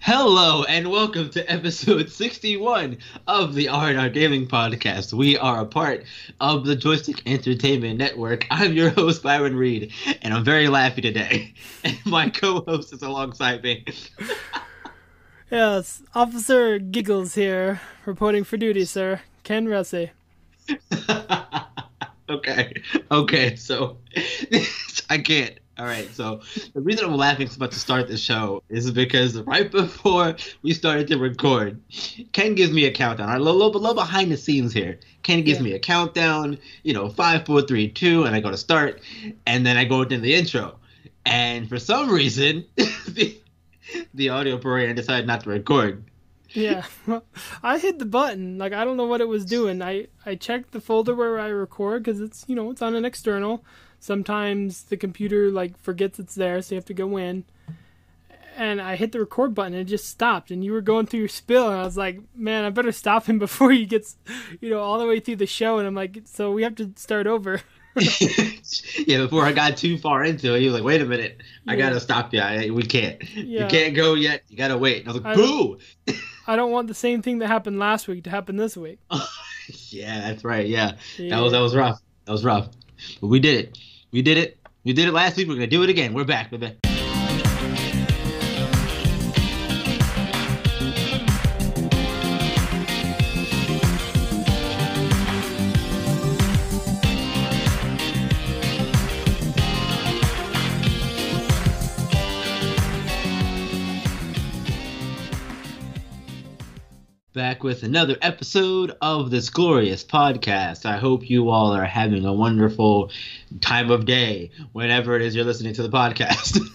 Hello and welcome to episode 61 of the R&R Gaming Podcast. We are a part of the Joystick Entertainment Network. I'm your host, Byron Reed, and I'm very laughy today. And my co-host is alongside me. Yes, Officer Giggles here, reporting for duty, sir. Ken Russie. okay, okay, so I can't. All right, so the reason I'm laughing much to start the show is because right before we started to record, Ken gives me a countdown. I'm a little, little, little behind the scenes here. Ken gives Yeah. me a countdown, you know, five, four, three, two, and I go to start, and then I go into the intro. And for some reason, the, the audio program decided not to record. Yeah, I hit the button. Like I don't know what it was doing. I I checked the folder where I record because it's you know it's on an external. Sometimes the computer like forgets it's there, so you have to go in. And I hit the record button and it just stopped. And you were going through your spill, and I was like, man, I better stop him before he gets, you know, all the way through the show. And I'm like, so we have to start over. yeah, before I got too far into it, he was like, "Wait a minute, I Yeah. gotta stop you. I, we can't. Yeah. You can't go yet. You gotta wait." And I was like, I- "Boo!" I don't want the same thing that happened last week to happen this week. yeah, that's right. Yeah. Yeah. that was that was rough. That was rough, but we did it. We did it. We did it last week. We're gonna do it again. We're back. Back. Back with another episode of this glorious podcast. I hope you all are having a wonderful time of day whenever it is you're listening to the podcast.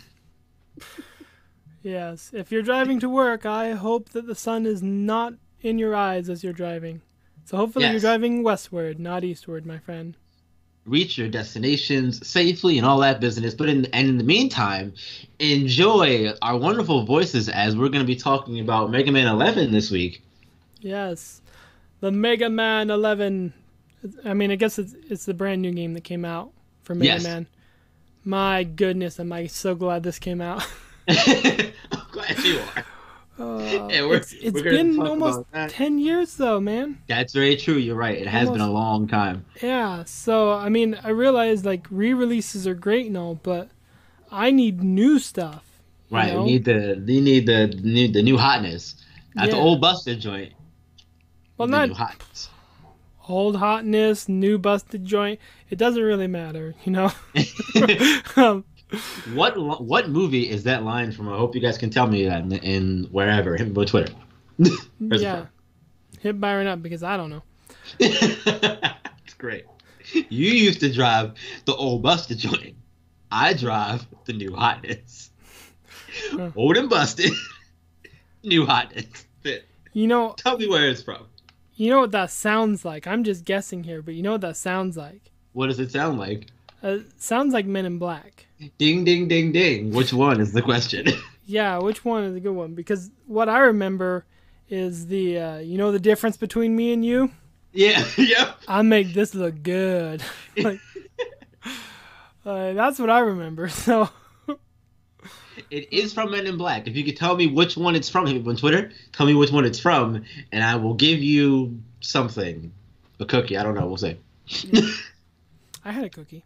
Yes. If you're driving to work, I hope that the sun is not in your eyes as you're driving. So hopefully you're driving westward, not eastward, my friend. reach your destinations safely and all that business. But in and in the meantime, enjoy our wonderful voices as we're going to be talking about Mega Man 11 this week. Yes. The Mega Man 11. I mean, I guess it's it's the brand new game that came out for Mega Yes. Man. My goodness, am I so glad this came out. I'm glad you are. Uh, Yeah, it's it's been almost 10 years though, man. That's very true. You're right. It has been a long time. Yeah, so I mean, I realize like re-releases are great and all, but I need new stuff. you Right. know? We need the you need the new the new hotness. Not the old busted joint. Well, not new hotness. old hotness, new busted joint. It doesn't really matter, you know. um, what what movie is that line from? I hope you guys can tell me that in, in wherever, hit me on Twitter. Yeah, hit Byron up because I don't know. It's great. You used to drive the old busted joint. I drive the new hotness. Huh. Old and busted, new hotness. You know, Tell me where it's from. You know what that sounds like. I'm just guessing here, but you know what that sounds like. What does it sound like? Uh, sounds like Men in Black. Ding, ding, ding, ding. Which one is the question? Yeah, which one is a good one? Because what I remember is the uh, you know the difference between me and you. yeah, yeah. I make this look good. like, uh, that's what I remember. So It is from Men in Black. If you could tell me which one it's from, hit me on Twitter. Tell me which one it's from, and I will give you something. A cookie. I don't know. We'll see. I had a cookie.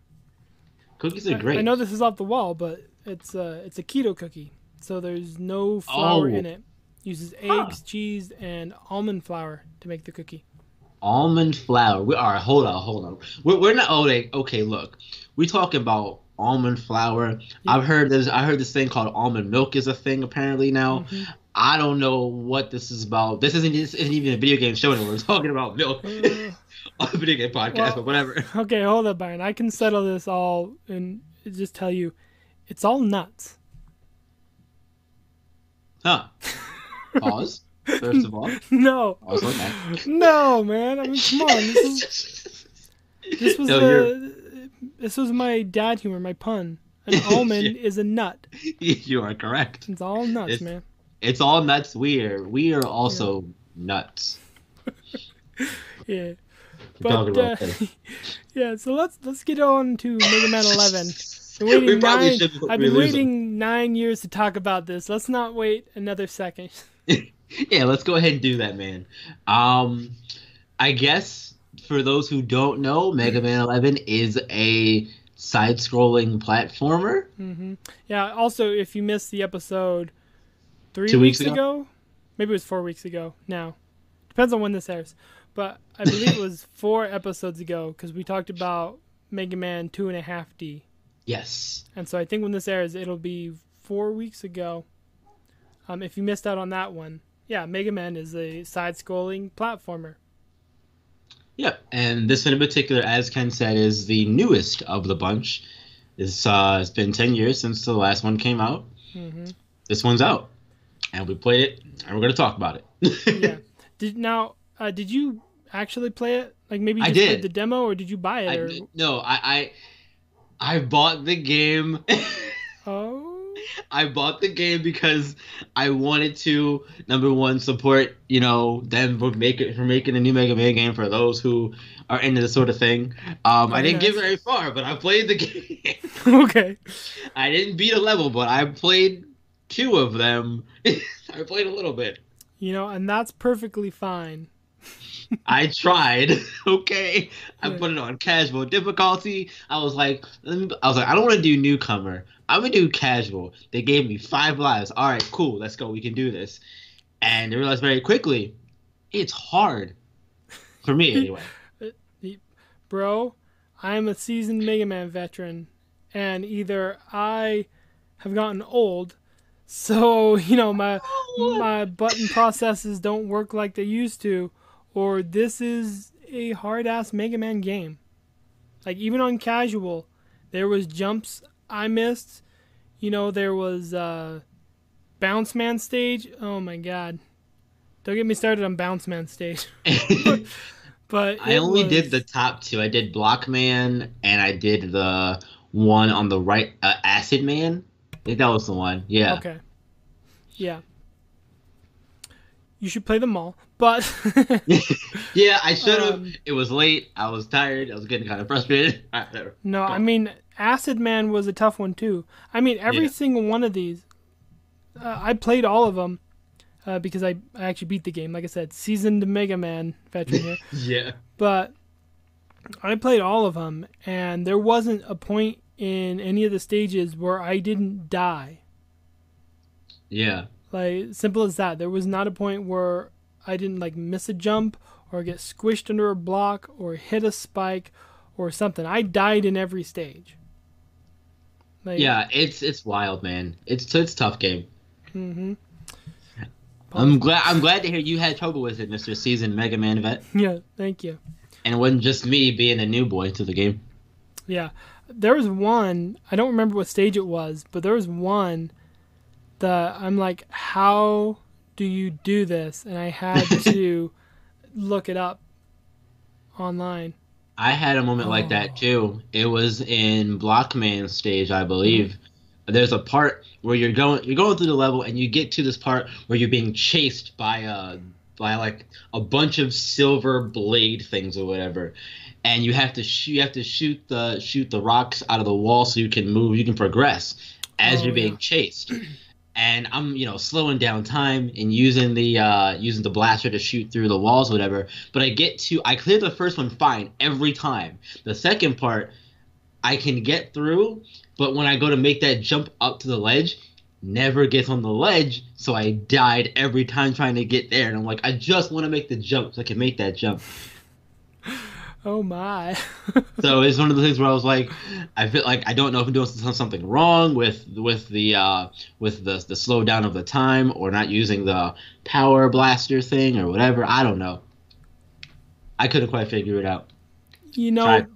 Cookies are I- great. I, know this is off the wall, but it's uh it's a keto cookie, so there's no flour Oh. in it. Uses Huh. eggs, cheese, and almond flour to make the cookie. almond flour. We are hold on, hold on. We're, we're not oh okay. Look, we talk about almond flour. I've heard there's I heard this thing called almond milk is a thing apparently now. Mhm. I don't know what this is about. This isn't this isn't even a video game show anymore. We're talking about milk Uh, on a video game podcast, Well- but whatever. okay, hold up, Byron. I can settle this all and just tell you, it's all nuts. Huh? Pause. First of all, no, pause. Okay. no, man. I mean, come on. This is this was No, the this was my dad humor, my pun. An almond is a nut. you are correct. It's all nuts, It's- man. It's all nuts. We are we are also nuts. Yeah. But uh, yeah, so let's let's get on to Mega Man 11. Been waiting We probably nine, should I've been them. waiting nine years to talk about this. Let's not wait another second. yeah, let's go ahead and do that, man. Um, I guess for those who don't know, Mega Man 11 is a side-scrolling platformer. hmm Yeah. Also, if you missed the episode three Two weeks weeks ago? ago, maybe it was four weeks ago. Now, depends on when this airs, but I believe it was four episodes ago because we talked about Mega Man Two and a Half D, Yes. and so I think when this airs, it'll be four weeks ago. Um, if you missed out on that one, yeah, Mega Man is a side-scrolling platformer. Yep. And this one in particular, as Ken said, is the newest of the bunch. It's uh, it's been 10 years since the last one came out. hmm This one's out, and we played it, and we're gonna talk about it. Yeah. Did now? Uh, did you actually play it? Like maybe you I did. the demo, or did you buy it? I, or no, I, I I bought the game. oh. I bought the game because I wanted to number one support you know them for making for making a new Mega Man game for those who are into this sort of thing. Um, I didn't get very far, but I played the game. okay. I didn't beat a level, but I played two of them. I played a little bit. You know, and that's perfectly fine. I tried. Okay, I put it on casual difficulty. I was like, let me, I was like, I don't want to do newcomer. I'm gonna do casual. They gave me five lives. All right, cool. Let's go. We can do this. And I realized very quickly, it's hard for me anyway. Uh, bro, I am a seasoned Mega Man veteran, and either I have gotten old, so, you know, my oh, my button processes don't work like they used to, or this is a hard ass Mega Man game. Like even on casual, there was jumps I missed. You know, there was uh Bounce Man stage. Oh my god. Don't get me started on Bounce Man stage. But I only was- did the top two. I did Block Man and I did the one on the right, uh, Acid Man. I think that was the one. Yeah. Okay. Yeah. You should play them all, but Yeah, I should have. Um, it was late. I was tired. I was getting kind of frustrated. Right, no, I mean Acid Man was a tough one too. I mean every Yeah. single one of these, uh, I played all of them uh, because I, I actually beat the game. Like I said, seasoned Mega Man veteran here, Yeah. but I played all of them, and there wasn't a point in any of the stages where I didn't die. Yeah. Like simple as that. There was not a point where I didn't like miss a jump or get squished under a block or hit a spike or something. I died in every stage. Like, Yeah, it's it's wild, man. It's it's a tough game. hmm I'm glad I'm glad to hear you had trouble with it, Mr. Season Mega Man vet, Yeah. Thank you. and it wasn't just me being a new boy to the game. Yeah. There was one. I don't remember what stage it was, but there was one that I'm like, how do you do this? And I had to look it up online. I had a moment like Oh. that too. It was in Blockman stage, I believe. Mm-hmm. There's a part where you're going you're going through the level and you get to this part where you're being chased by a by like a bunch of silver blade things or whatever. And you have to shoot you have to shoot the shoot the rocks out of the wall so you can move, you can progress as Oh, you're being yeah. chased. And I'm, you know, slowing down time and using the uh using the blaster to shoot through the walls, or whatever. But I get to I clear the first one fine every time. The second part I can get through, but when I go to make that jump up to the ledge, never gets on the ledge, so I died every time trying to get there. And I'm like, I just want to make the jump so I can make that jump. Oh my. So it's one of the things where I was like, I feel like I don't know if I'm doing something wrong with with the uh, with the the slowdown of the time or not using the power blaster thing or whatever. I don't know. I couldn't quite figure it out. You know, Try.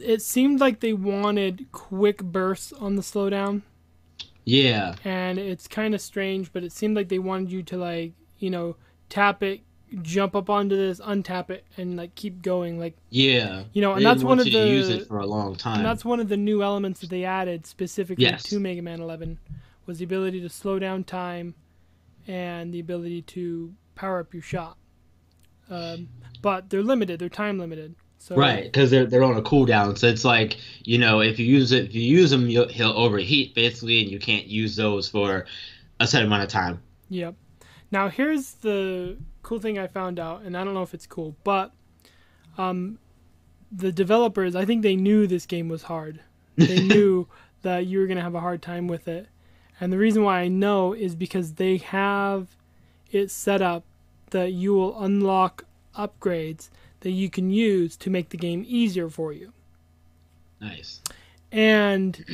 it seemed like they wanted quick bursts on the slowdown, Yeah, and it's kind of strange, but it seemed like they wanted you to like, you know, tap it, jump up onto this, untap it, and like keep going. Like, yeah. you know, and that's one of the use it for a long time. and that's one of the new elements that they added specifically Yes. to Mega Man 11 was the ability to slow down time and the ability to power up your shot. Um, but they're limited; they're time limited. So, Right, because they're they're on a cooldown, so it's like you know if you use it, if you use them, you'll, he'll overheat basically, and you can't use those for a set amount of time. Yep. Now here's the cool thing I found out, and I don't know if it's cool, but um, the developers, I think they knew this game was hard. They knew that you were gonna have a hard time with it, and the reason why I know is because they have it set up that you will unlock upgrades that you can use to make the game easier for you. Nice. And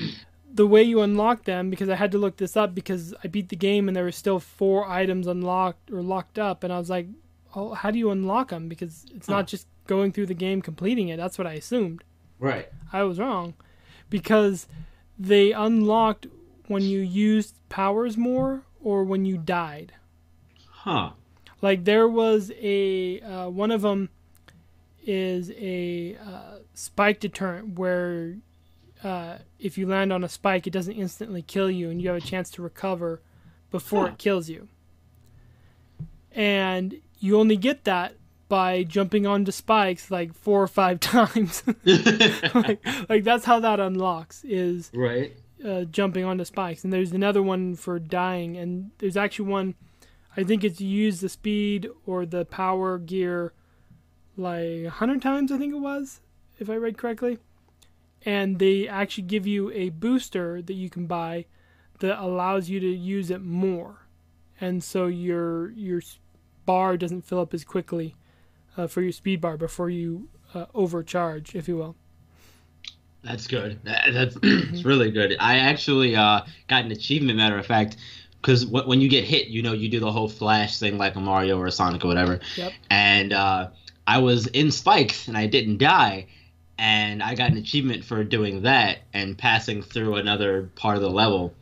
the way you unlock them, because I had to look this up because I beat the game and there were still four items unlocked or locked up, and I was like, "Oh, how do you unlock them?" Because it's not just going through the game completing it. That's what I assumed. Right. I was wrong, because they unlocked when you used powers more or when you died. Huh. Like there was a uh, one of them is a uh, spike deterrent where uh, if you land on a spike, it doesn't instantly kill you, and you have a chance to recover before Huh. it kills you. And you only get that by jumping onto spikes like four or five times. like, like that's how that unlocks is right. uh, jumping onto spikes, and there's another one for dying, and there's actually one. I think it's use the speed or the power gear like a hundred times. I think it was, if I read correctly, and they actually give you a booster that you can buy that allows you to use it more, and so your your bar doesn't fill up as quickly uh, for your speed bar before you uh, overcharge, if you will. That's good. That, that's it's really good. I actually uh, got an achievement, matter of fact, because w- when you get hit, you know, you do the whole flash thing like a Mario or a Sonic or whatever. Yep. And uh, I was in spikes and I didn't die, and I got an achievement for doing that and passing through another part of the level,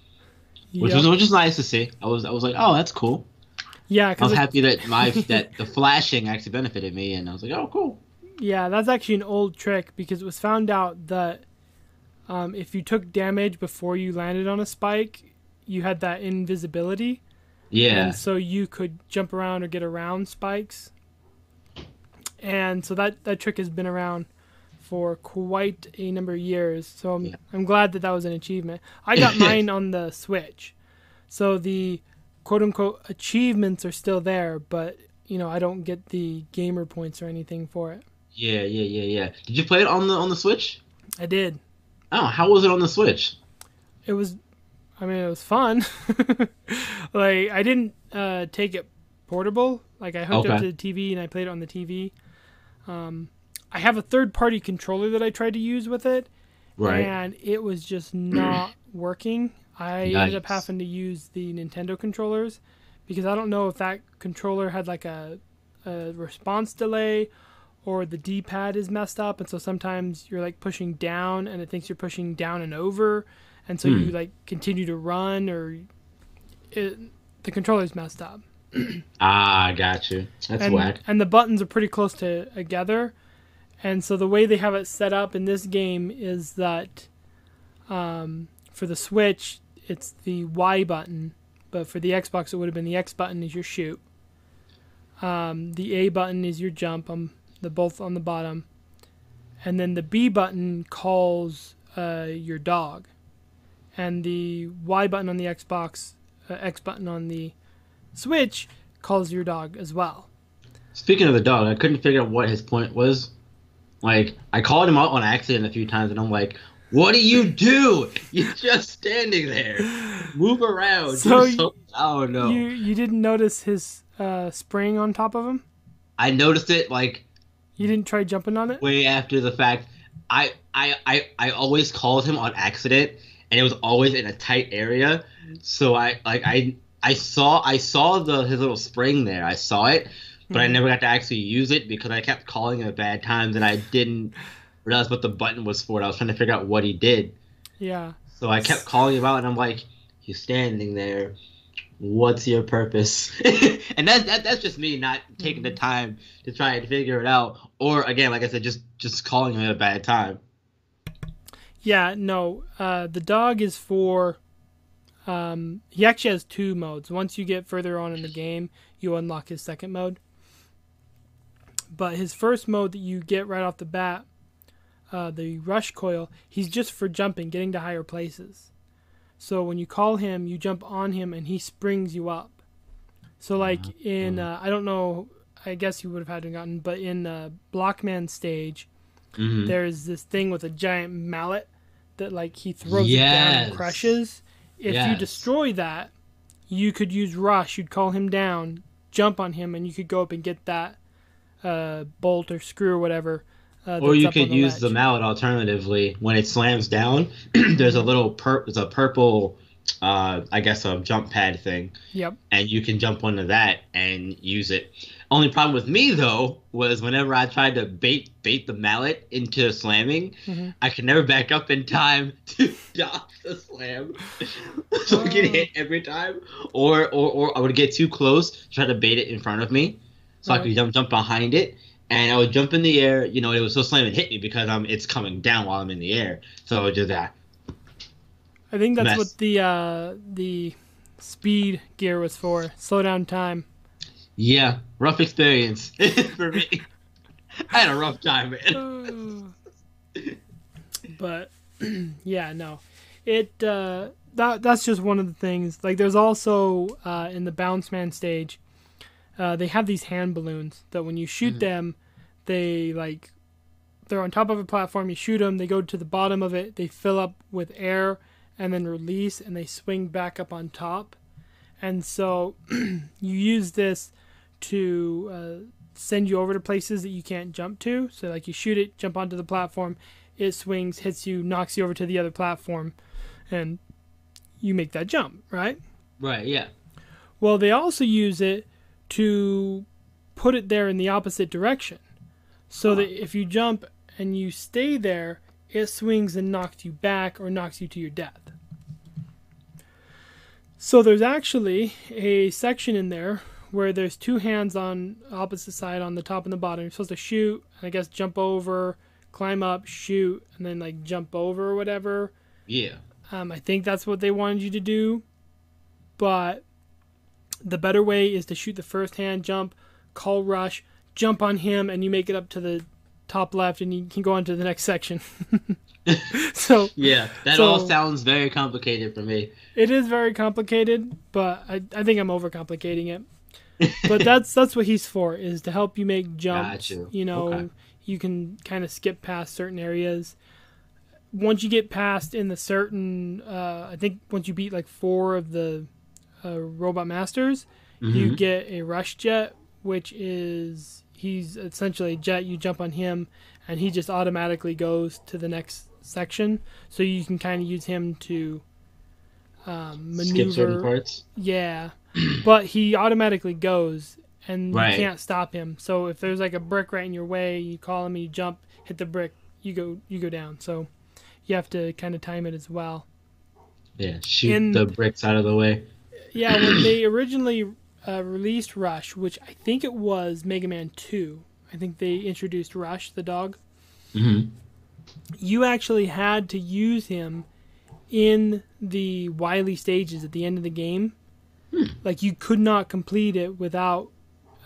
which Yep. was which was nice to see. I was I was like, oh, that's cool. yeah, I was happy that my that the flashing actually benefited me, and I was like, oh, cool. Yeah, that's actually an old trick because it was found out that um, if you took damage before you landed on a spike, you had that invisibility, Yeah. and so you could jump around or get around spikes. And so that that trick has been around for quite a number of years. So I'm Yeah. I'm glad that that was an achievement. I got mine on the Switch, so the quote unquote achievements are still there, but you know I don't get the gamer points or anything for it. Yeah, yeah, yeah, yeah. Did you play it on the on the Switch? I did. Oh, how was it on the Switch? it was i mean it was fun like i didn't uh, take it portable like i hooked up to the tv and i played it on the tv um, i have a third party controller that i tried to use with it Right. and it was just not working i ended up having to use the nintendo controllers because i don't know if that controller had like a, a response delay or the d-pad is messed up and so sometimes you're like pushing down and it thinks you're pushing down and over and so you Hmm. like continue to run or it, the controller's messed up Ah, I got you. That's and, whack. and the buttons are pretty close to together and so the way they have it set up in this game is that um, for the switch it's the y button but for the xbox it would have been the x button is your shoot. Um, the a button is your jump um, the both on the bottom. And then the b button calls uh, your dog. And the y button on the xbox uh, x button on the switch calls your dog as well. Speaking of the dog, I couldn't figure out what his point was. Like, I called him out on accident a few times, and I'm like, "What do you do? You're just standing there. Move around." So do something." oh no! You you didn't notice his uh, spring on top of him? I noticed it like You didn't try jumping on it? way after the fact. I I I I always called him on accident, and it was always in a tight area. So I like I I saw I saw the his little spring there. I saw it, but I Mhm. never got to actually use it because I kept calling him at bad times, and I didn't realize what the button was for. I was trying to figure out what he did. Yeah. So I kept calling him out, and I'm like, "He's standing there. What's your purpose?" and that, that that's just me not taking the time to try and figure it out, or again, like I said, just just calling him at a bad time. Yeah, no. Uh, the dog is for. Um, he actually has two modes. Once you get further on in the game, you unlock his second mode. But his first mode that you get right off the bat, uh, the rush coil, he's just for jumping, getting to higher places. So when you call him, you jump on him and he springs you up. So like in uh, I don't know, I guess you would have had to gotten, but in uh, Blockman stage, Mhm. there's this thing with a giant mallet that like he throws it down and crushes. If you destroy that, you could use rush. You'd call him down, jump on him, and you could go up and get that uh, bolt or screw or whatever. Uh, Or you could the use ledge. the mallet alternatively. When it slams down, there's a little pur- there's a purple, uh, I guess a jump pad thing, Yep. and you can jump onto that and use it. Only problem with me though was whenever I tried to bait bait the mallet into slamming, Mhm. I could never back up in time to stop the slam, so I get Oh. hit every time, or, or or I would get too close, try to bait it in front of me, so I could jump jump behind it, and I would jump in the air. You know, it would still slam and hit me because I'm it's coming down while I'm in the air. So I would do that. I think that's Mess. what the uh, the speed gear was for. Slow down time. Yeah, rough experience for me. I had a rough time, man. but yeah, no, it uh, that that's just one of the things. Like, there's also uh, in the bounce man stage, uh, they have these hand balloons that when you shoot them, they like they're on top of a platform. You shoot them, they go to the bottom of it, they fill up with air, and then release, and they swing back up on top. And so you use this to uh, send you over to places that you can't jump to. So like you shoot it, jump onto the platform, it swings, hits you, knocks you over to the other platform, and you make that jump, right? Right? Yeah. Well, they also use it to put it there in the opposite direction. So that if you jump and you stay there, it swings and knocks you back or knocks you to your death. So there's actually a section in there where there's two hands on opposite side on the top and the bottom. You're supposed to shoot, and I guess jump over, climb up, shoot, and then like jump over or whatever. Yeah. Um, I think that's what they wanted you to do, but the better way is to shoot the first hand jump, call rush, jump on him, and you make it up to the top left, and you can go on to the next section. so Yeah. That So- all sounds very complicated for me. it is very complicated, but I, I think I'm overcomplicating it. But that's that's what he's for is to help you make jumps. You. You know, Okay. you can kind of skip past certain areas. Once you get past in the certain, uh, I think once you beat like four of the uh, robot masters, you Mhm. get a rush jet, which is he's essentially a jet. You jump on him, and he just automatically goes to the next section. So you can kind of use him to um, Skip certain parts. Yeah, but he automatically goes, and Right. you can't stop him. So if there's like a brick right in your way, you call him, you jump, hit the brick, you go, you go down. So you have to kind of time it as well. Yeah. Shoot In- the bricks out of the way. Yeah, when they originally uh, released Rush, which I think it was Mega Man 2, I think they introduced Rush, the dog. hmm You actually had to use him in the Wily stages at the end of the game. Like, you could not complete it without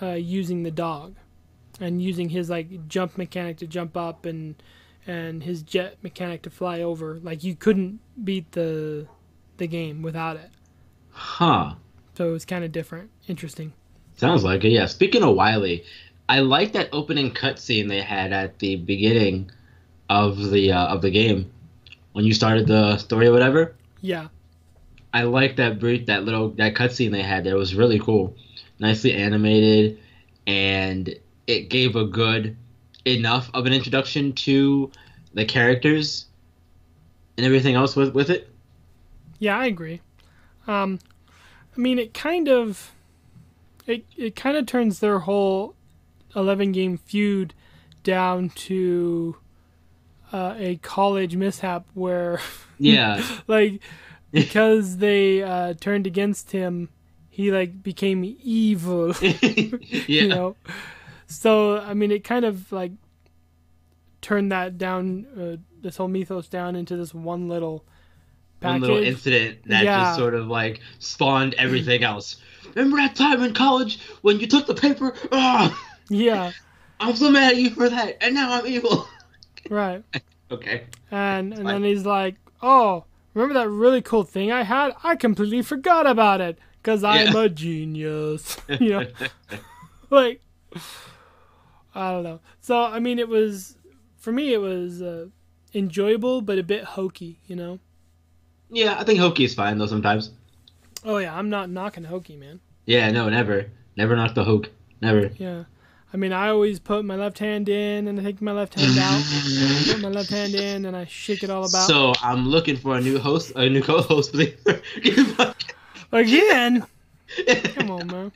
uh, using the dog and using his, like, jump mechanic to jump up and and his jet mechanic to fly over. Like, you couldn't beat the the game without it. Huh. So it was kind of different. Interesting. Sounds like it. Yeah. Speaking of Wily, I like that opening cutscene they had at the beginning of the uh, of the game when you started the story or whatever. Yeah. I like that brief, that little that cutscene they had. There was really cool, nicely animated, and it gave a good enough of an introduction to the characters and everything else with with it. Yeah, I agree. Um, I mean, it kind of, it it kind of turns their whole eleven game feud down to uh, a college mishap where, Yeah, like, because they uh, turned against him, he like became evil. yeah, you know, so I mean, it kind of like turned that down, uh, this whole mythos down into this one little. One little incident that Yeah. just sort of like spawned everything else. Remember that time in college when you took the paper? Ah! Yeah. I'm so mad at you for that, and now I'm evil. Right. okay. And and then he's like, "Oh, remember that really cool thing I had? I completely forgot about it because I'm a genius." you know, like I don't know. So I mean, it was for me. It was uh, enjoyable, but a bit hokey. You know. Yeah, I think hokey is fine though sometimes. Oh yeah, I'm not knocking hokey, man. Yeah, no, never, never knock the hoke, never. Yeah. I mean, I always put my left hand in and I take my left hand out. put my left hand in and I shake it all about. So I'm looking for a new host, a new co-host the Again? Come on, man.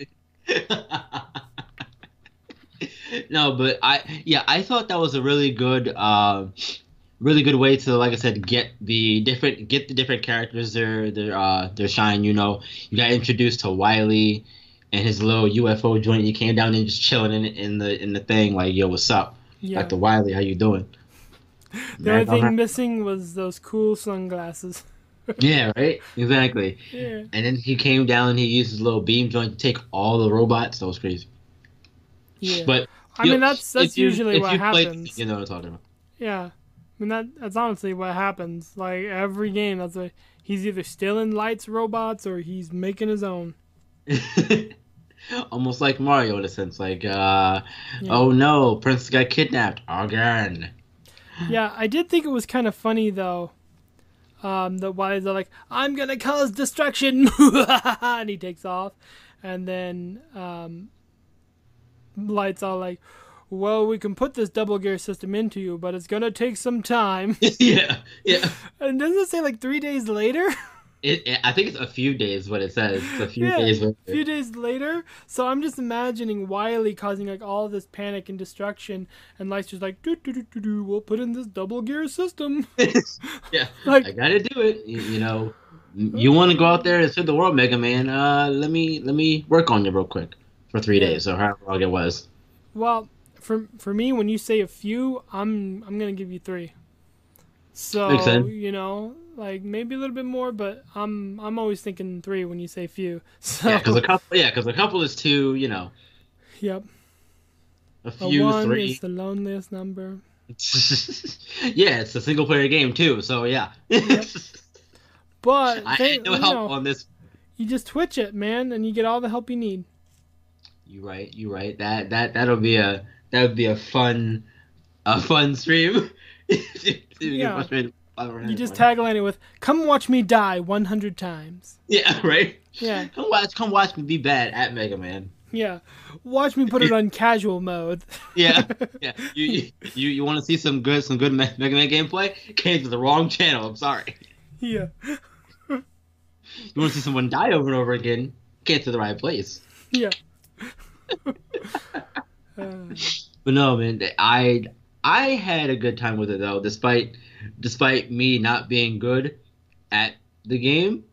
no, but I yeah, I thought that was a really good uh, really good way to like I said get the different get the different characters their their uh their shine, you know. You got introduced to Wily and his little UFO joint. You came down and just chilling in in the in the thing like, "Yo, what's up?" Yeah. Like the Wily, how you doing? The only thing missing was those cool sunglasses. Yeah, right? Exactly. Yeah. And then he came down and he used his little beam joint to take all the robots. That was crazy. Yeah. But I mean, that's that's you- usually what you played- happens. you know what I'm talking about. Yeah. I mean, that that's honestly what happens. Like every game, that's a he's either stealing Light's robots or he's making his own. Almost like Mario in a sense. Like, uh, Yeah. oh no, Prince got kidnapped again. Yeah, I did think it was kind of funny though. Um, that why they're like, "I'm gonna cause destruction," and he takes off, and then um, Light's all like, "Well, we can put this double gear system into you, but it's gonna take some time." yeah, yeah. And doesn't it say like three days later? It, it- I think it's a few days. What it says. It's a few Yeah, days. a few days later. So I'm just imagining Wily causing like all this panic and destruction, and just like, "Do do do do do. We'll put in this double gear system." yeah, Like- I gotta do it. You, you know, you want to go out there and save the world, Mega Man? Uh, let me let me work on you real quick for three days or however long it was. Well, for for me, when you say a few, I'm I'm gonna give you three. So you know, like maybe a little bit more, but I'm I'm always thinking three when you say few. So Yeah, because a couple. Yeah, because a couple is two. You know, yep, a a few one three. is the loneliest number. yeah, it's a single player game too. So yeah. But I they- had no help know, on this. you just twitch it, man, and you get all the help you need. You right. You right. That that that'll be a that would be a fun a fun stream. Yeah. You just tagline it with "Come watch me die 100 times." Yeah. Right. Yeah, Come watch. Come watch me be bad at Mega Man. yeah. Watch me put it on casual mode. Yeah. Yeah. You you you, you want to see some good some good Mega Man gameplay? Came to the wrong channel. I'm sorry. yeah. You want to see someone die over and over again? Came to the right place. Yeah. But no, man, I I had a good time with it though, despite despite me not being good at the game.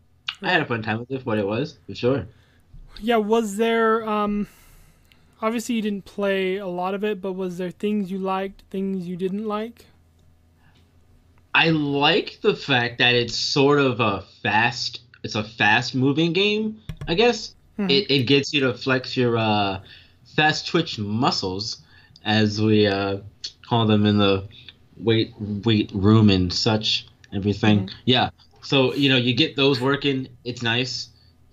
I had a fun time with it for what it was, for sure. Yeah, was there um obviously you didn't play a lot of it, but was there things you liked, things you didn't like? I like the fact that it's sort of a fast it's a fast moving game, I guess. Mhm. It it gets you to flex your uh fast twitch muscles as we uh call them in the weight weight room and such everything. Yeah. So, you know, you get those working, it's nice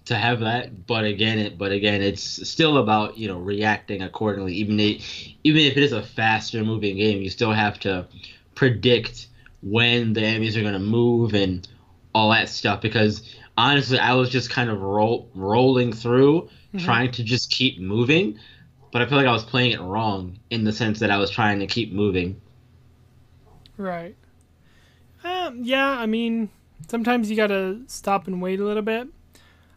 to have that, but again it but again it's still about, you know, reacting accordingly. Even it, even if it is a faster moving game, you still have to predict when the enemies are going to move and all that stuff because honestly i was just kind of roll, rolling through Mhm. trying to just keep moving but i feel like i was playing it wrong in the sense that i was trying to keep moving Right. Um, yeah, I mean, sometimes you gotta stop and wait a little bit.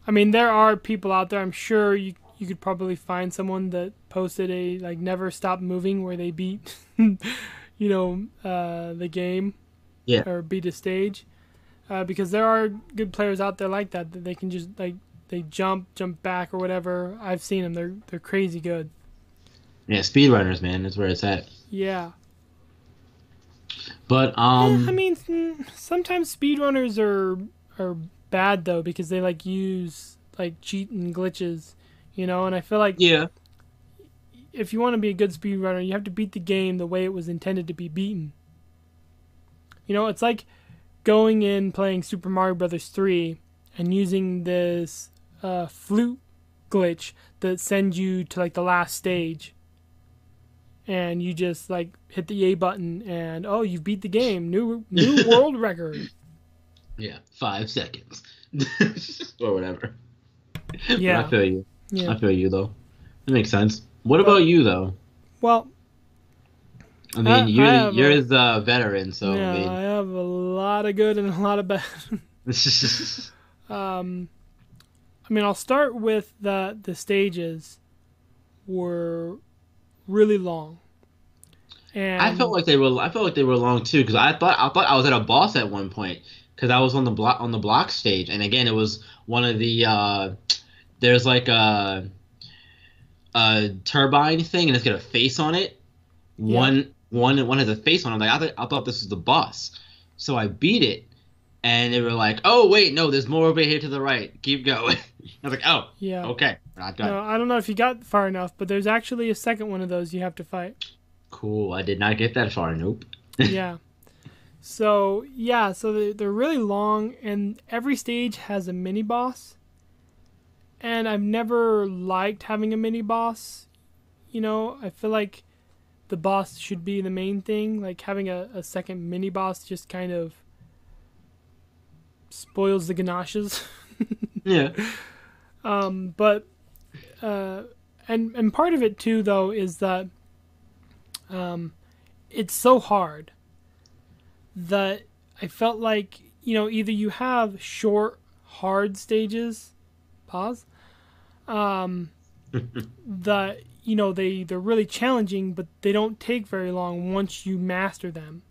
I mean, there are people out there. I'm sure you you could probably find someone that posted a like never stop moving where they beat, you know, uh, the game, Yeah. or beat a stage, uh, because there are good players out there like that that they can just like they jump, jump back or whatever. I've seen them. They're they're crazy good. Yeah speedrunners man that's where it's at Yeah. but um Yeah, I mean, sometimes speedrunners are are bad though because they like use like cheat and glitches, you know. And I feel like yeah if you want to be a good speedrunner, you have to beat the game the way it was intended to be beaten. You know, it's like going in playing Super Mario Brothers 3 and using this uh, flute glitch that sends you to like the last stage. And you just like hit the A button and oh, you've beat the game. New new world record. Yeah, five seconds. or whatever. Yeah. But I feel you. Yeah. I feel you though. It makes sense. What about you though? Well, I mean, I- you're I you're a- the veteran, so yeah, I I have a lot of good and a lot of bad. mean. Um, I mean, I'll start with the the stages were really long, and I felt like they were. I felt like they were long too because I thought I thought I was at a boss at one point because I was on the block on the block stage, and again it was one of the. Uh, there's like a a turbine thing, and it's got a face on it. Yeah. One one one has a face on it. I'm like I, th- I thought this was the boss, so I beat it, and they were like, "Oh wait, no, there's more over here to the right. Keep going." I was like, "Oh, yeah. okay, we're not done." No, I don't know if you got far enough, but there's actually a second one of those you have to fight. Cool. I did not get that far. Nope. yeah. So yeah, so they- they're really long, and every stage has a mini boss. And I've never liked having a mini boss. You know, I feel like the boss should be the main thing. Like having a, a second mini boss just kind of spoils the ganaches. Yeah. Um, but uh, and and part of it too, though, is that um, it's so hard that I felt like you know either you have short, hard stages, pause, um, that you know they they're really challenging, but they don't take very long once you master them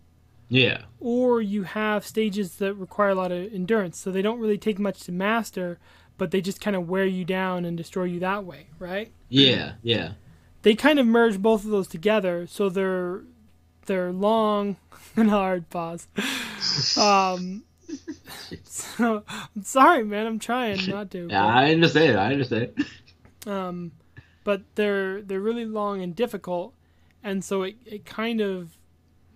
Yeah. or you have stages that require a lot of endurance so they don't really take much to master but they just kind of wear you down and destroy you that way right Yeah. Yeah. they kind of merge both of those together so they're they're long and hard pause um so i'm sorry man i'm trying not to Yeah, I understand. I understand. um, but they're they're really long and difficult, and so it, it kind of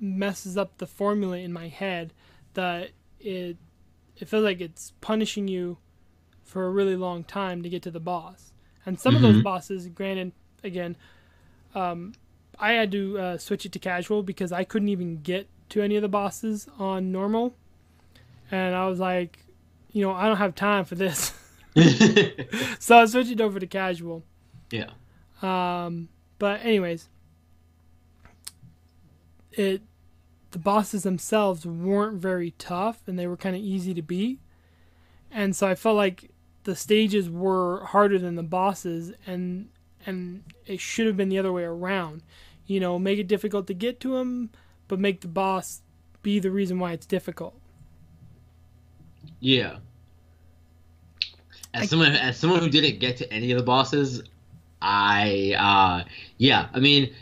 messes up the formula in my head that it it feels like it's punishing you for a really long time to get to the boss. And some of those Mhm. bosses, granted, again, um, I had to uh, switch it to casual because I couldn't even get to any of the bosses on normal, and I was like, you know, I don't have time for this. so I switched it over to casual. yeah. Um, but anyways, it the bosses themselves weren't very tough and they were kind of easy to beat, and so I felt like the stages were harder than the bosses, and and it should have been the other way around. You know, make it difficult to get to them, but make the boss be the reason why it's difficult. Yeah. As I- someone as someone who didn't get to any of the bosses, I uh yeah, I mean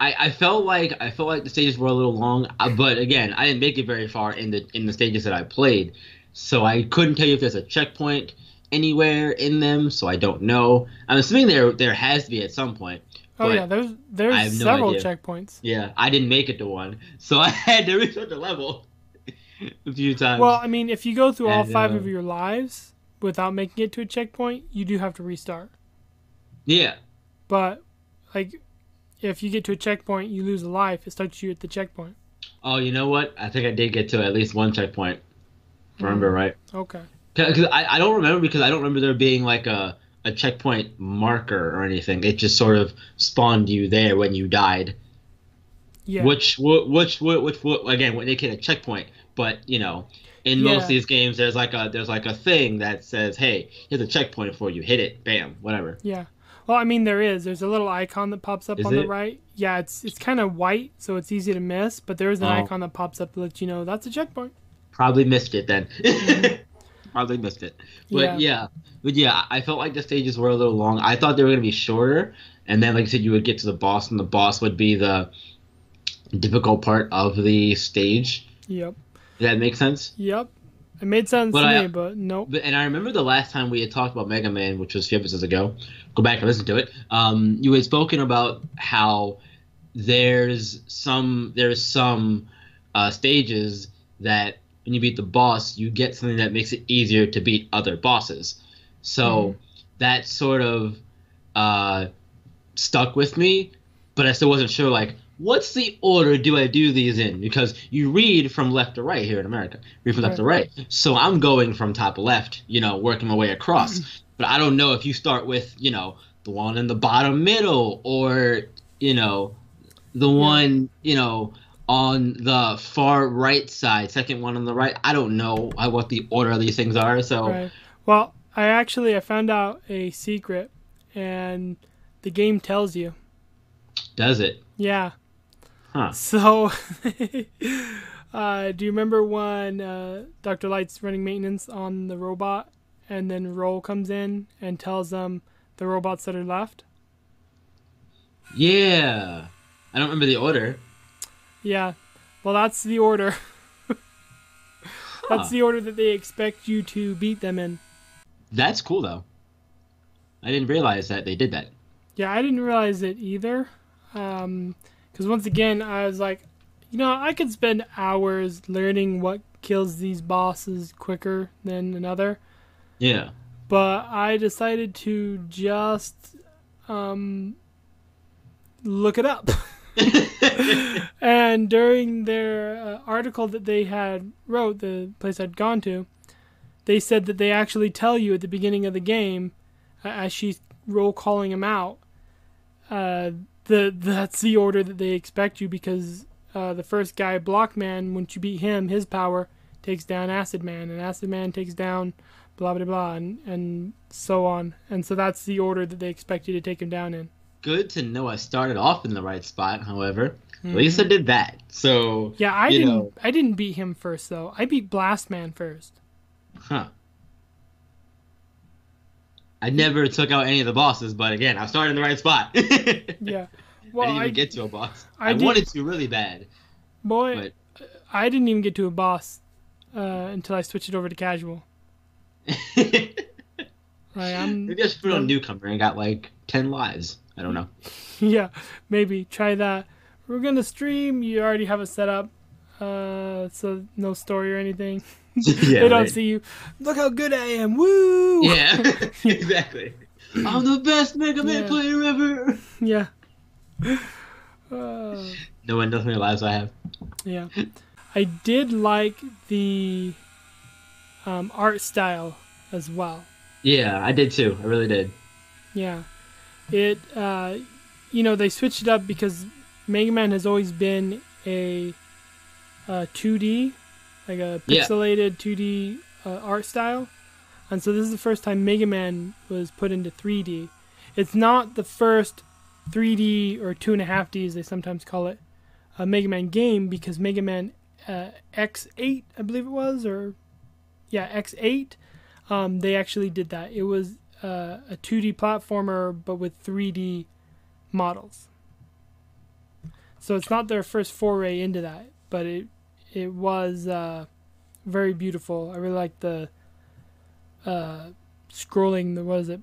I, I felt like I felt like the stages were a little long, uh, but again, I didn't make it very far in the in the stages that I played, so I couldn't tell you if there's a checkpoint anywhere in them. So I don't know. I'm assuming there there has to be at some point. Oh yeah, there's there's no several idea. checkpoints. Yeah, I didn't make it to one, so I had to restart the level a few times. Well, I mean, if you go through all And, five uh, of your lives without making it to a checkpoint, you do have to restart. yeah, But like, if you get to a checkpoint, you lose a life. It starts you at the checkpoint. Oh, you know what? I think I did get to at least one checkpoint. Remember mm. right? Okay. Because I, I don't remember because I don't remember there being like a, a checkpoint marker or anything. It just sort of spawned you there when you died. Yeah. Which which which wo- again would indicate a checkpoint. But you know, in most of these games, there's like a there's like a thing that says, "Hey, here's a checkpoint for you. Hit it. Bam. Whatever." Yeah. Well, I mean, there is. There's a little icon that pops up Is on the right. Yeah, it's it's kind of white, so it's easy to miss. But there is an Oh. icon that pops up to let you know that's a checkpoint. Probably missed it then. Probably missed it. But Yeah. yeah. but yeah, I felt like the stages were a little long. I thought they were gonna be shorter, and then like I said, you would get to the boss, and the boss would be the difficult part of the stage. Yep. Does that make sense? Yep. It made sense But to I- me, but nope. But, and I remember the last time we had talked about Mega Man, which was a few episodes ago. Go back and listen to it. Um, you had spoken about how there's some there's some uh, stages that when you beat the boss, you get something that makes it easier to beat other bosses. So that sort of uh, stuck with me, but I still wasn't sure like what's the order do I do these in? Because you read from left to right here in America, read from left to right. So I'm going from top to left, you know, working my way across. but I don't know if you start with you know the one in the bottom middle or you know the one you know on the far right side, second one on the right. I don't know what the order of these things are. So Right. Well, I actually I found out a secret, and the game tells you. does it? Yeah. Huh. So, uh, do you remember when uh, Dr. Light's running maintenance on the robot, and then Roll comes in and tells them the robots that are left? Yeah. I don't remember the order. Yeah. Well, that's the order. Huh. That's the order that they expect you to beat them in. That's cool though. I didn't realize that they did that. Yeah, I didn't realize it either. Because once again, I was like, you know, I could spend hours learning what kills these bosses quicker than another. Yeah. but I decided to just um, look it up. and during their uh, article that they had wrote, the place I'd gone to, they said that they actually tell you at the beginning of the game, uh, as she's roll calling him out, uh, the that's the order that they expect you because uh, the first guy, Block Man, once you beat him, his power takes down Acid Man, and Acid Man takes down blah blah blah and, and so on. And so that's the order that they expect you to take him down in Good to know I started off in the right spot, however. At least I did that. So yeah i didn't know. i didn't beat him first though i beat blast man first Huh. I never took out any of the bosses, but again, I started in the right spot. Yeah well didn't even i, get to a boss. I I, wanted to really bad. boy but... i didn't even get to a boss uh, until i switched it over to casual Maybe like i'm I just put on newcomer and got like ten lives. I don't know. yeah maybe try that we're gonna stream you already have it set up uh so no story or anything yeah, they don't right. see you look how good i am woo Yeah, exactly. I'm the best Mega Man Yeah. player ever. yeah uh, No one knows how many lives I have. Yeah, I did like the um, art style as well. Yeah, I did too. I really did. Yeah, it uh, you know they switched it up because Mega Man has always been a uh, 2D, like a Yeah. pixelated 2D uh, art style, and so this is the first time Mega Man was put into 3D. It's not the first 3D or two and a half D as they sometimes call it, a Mega Man game because Mega Man uh, X8, I believe it was, or yeah, X8, um, they actually did that. It was uh, a 2D platformer but with 3D models. So it's not their first foray into that, but it it was uh, very beautiful. I really like the uh, scrolling. The what is it?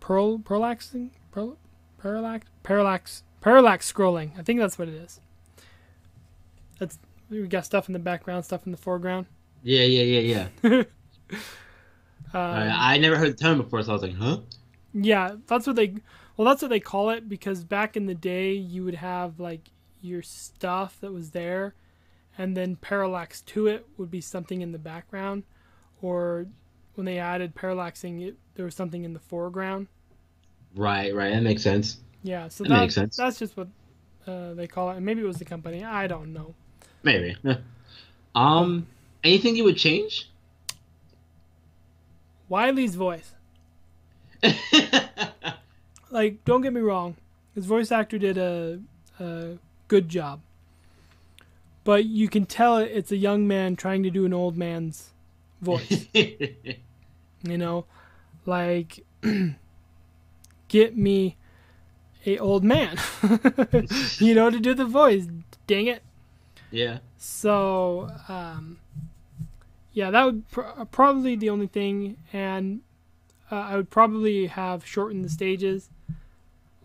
Pearl parallaxing? Pearl, parallax parallax parallax scrolling. I think that's what it is. That's we got stuff in the background, stuff in the foreground. Yeah, yeah, yeah, yeah. Uh, I, I never heard the term before, so I was like, huh? Yeah, that's what they well that's what they call it because back in the day you would have like your stuff that was there and then parallax to it would be something in the background or when they added parallaxing it there was something in the foreground. Right, right. That makes sense. Yeah, so That that, makes sense. that's just what uh, they call it and maybe it was the company. I don't know. Maybe. Um, anything you would change? Wily's voice. Like don't get me wrong. His voice actor did a, a good job. But you can tell it's a young man trying to do an old man's voice. you know like get me a old man you know to do the voice dang it yeah. so um Yeah, that would pr- probably the only thing, and uh, I would probably have shortened the stages,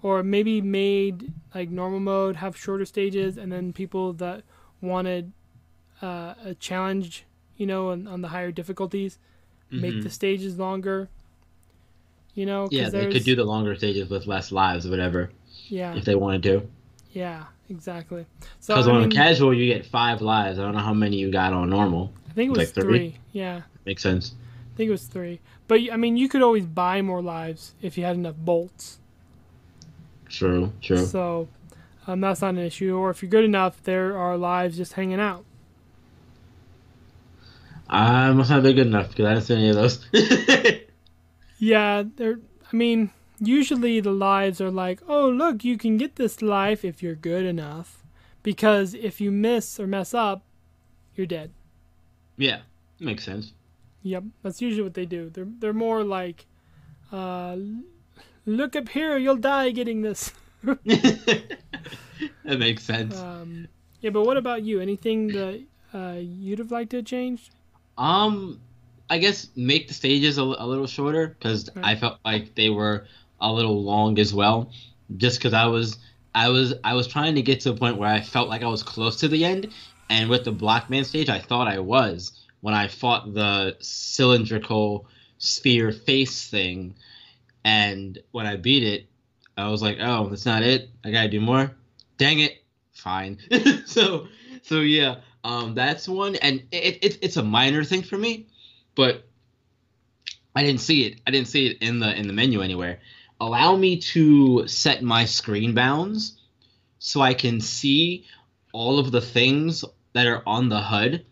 or maybe made like normal mode have shorter stages, and then people that wanted uh, a challenge, you know, on, on the higher difficulties, make Mhm. the stages longer. You know, Yeah, they could do the longer stages with less lives or whatever Yeah, if they wanted to. yeah, exactly. So Because I, on mean, casual you get five lives. I don't know how many you got on normal. I think it was like three? three. Yeah, Makes sense. I think it was three. But I mean, you could always buy more lives if you had enough bolts. True, true. So um, that's not an issue. Or if you're good enough, there are lives just hanging out. I must not be good enough because I didn't see any of those. Yeah, they're. I mean, usually the lives are like, oh look, you can get this life if you're good enough, because if you miss or mess up, you're dead. Yeah, makes sense. Yep, that's usually what they do. They're they're more like, uh, look up here, you'll die getting this. that makes sense. Um, yeah, but what about you? Anything that uh, you'd have liked to change? Um, I guess make the stages a, a little shorter because Okay. I felt like they were a little long as well. Just because I was, I was, I was trying to get to a point where I felt like I was close to the end, and with the Block Man stage, I thought I was when I fought the cylindrical sphere face thing, and when I beat it, I was like, oh, that's not it. I gotta do more. Dang it. Fine. so, so yeah, um, that's one, and it, it it's a minor thing for me, but I didn't see it. I didn't see it in the in the menu anywhere. Allow me to set my screen bounds so I can see all of the things that are on the HUD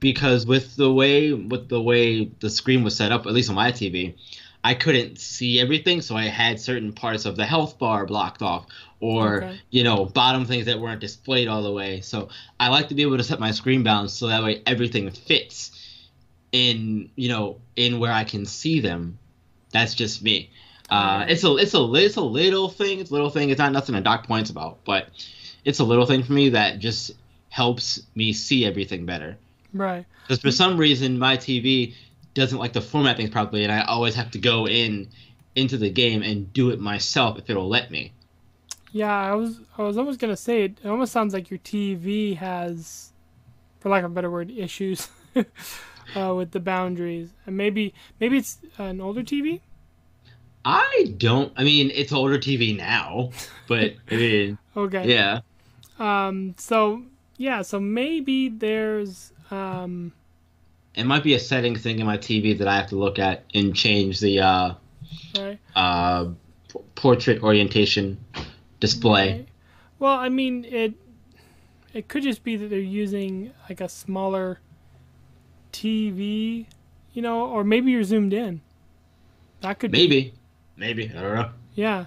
because with the way with the way the screen was set up, at least on my TV, I couldn't see everything, so I had certain parts of the health bar blocked off, or Okay. you know, bottom things that weren't displayed all the way. So I like to be able to set my screen bounds so that way everything fits in you know in where I can see them. That's just me. Uh, it's a it's a it's a little thing. It's a little thing. It's not nothing to dock points about, but it's a little thing for me that just helps me see everything better. Right. Because for some reason my TV doesn't like to format things properly, and I always have to go in into the game and do it myself if it'll let me. Yeah, I was I was almost gonna say it. It almost sounds like your TV has, for lack of a better word, issues uh, with the boundaries. And maybe maybe it's an older TV. I don't. I mean, it's older TV now, but I mean, Okay. yeah. Um. So yeah. So maybe there's um. It might be a setting thing in my TV that I have to look at and change the uh, Right. uh, p- portrait orientation display. Right. Well, I mean it. It could just be that they're using like a smaller TV, you know, or maybe you're zoomed in. That could be. Maybe, maybe I don't know. Yeah,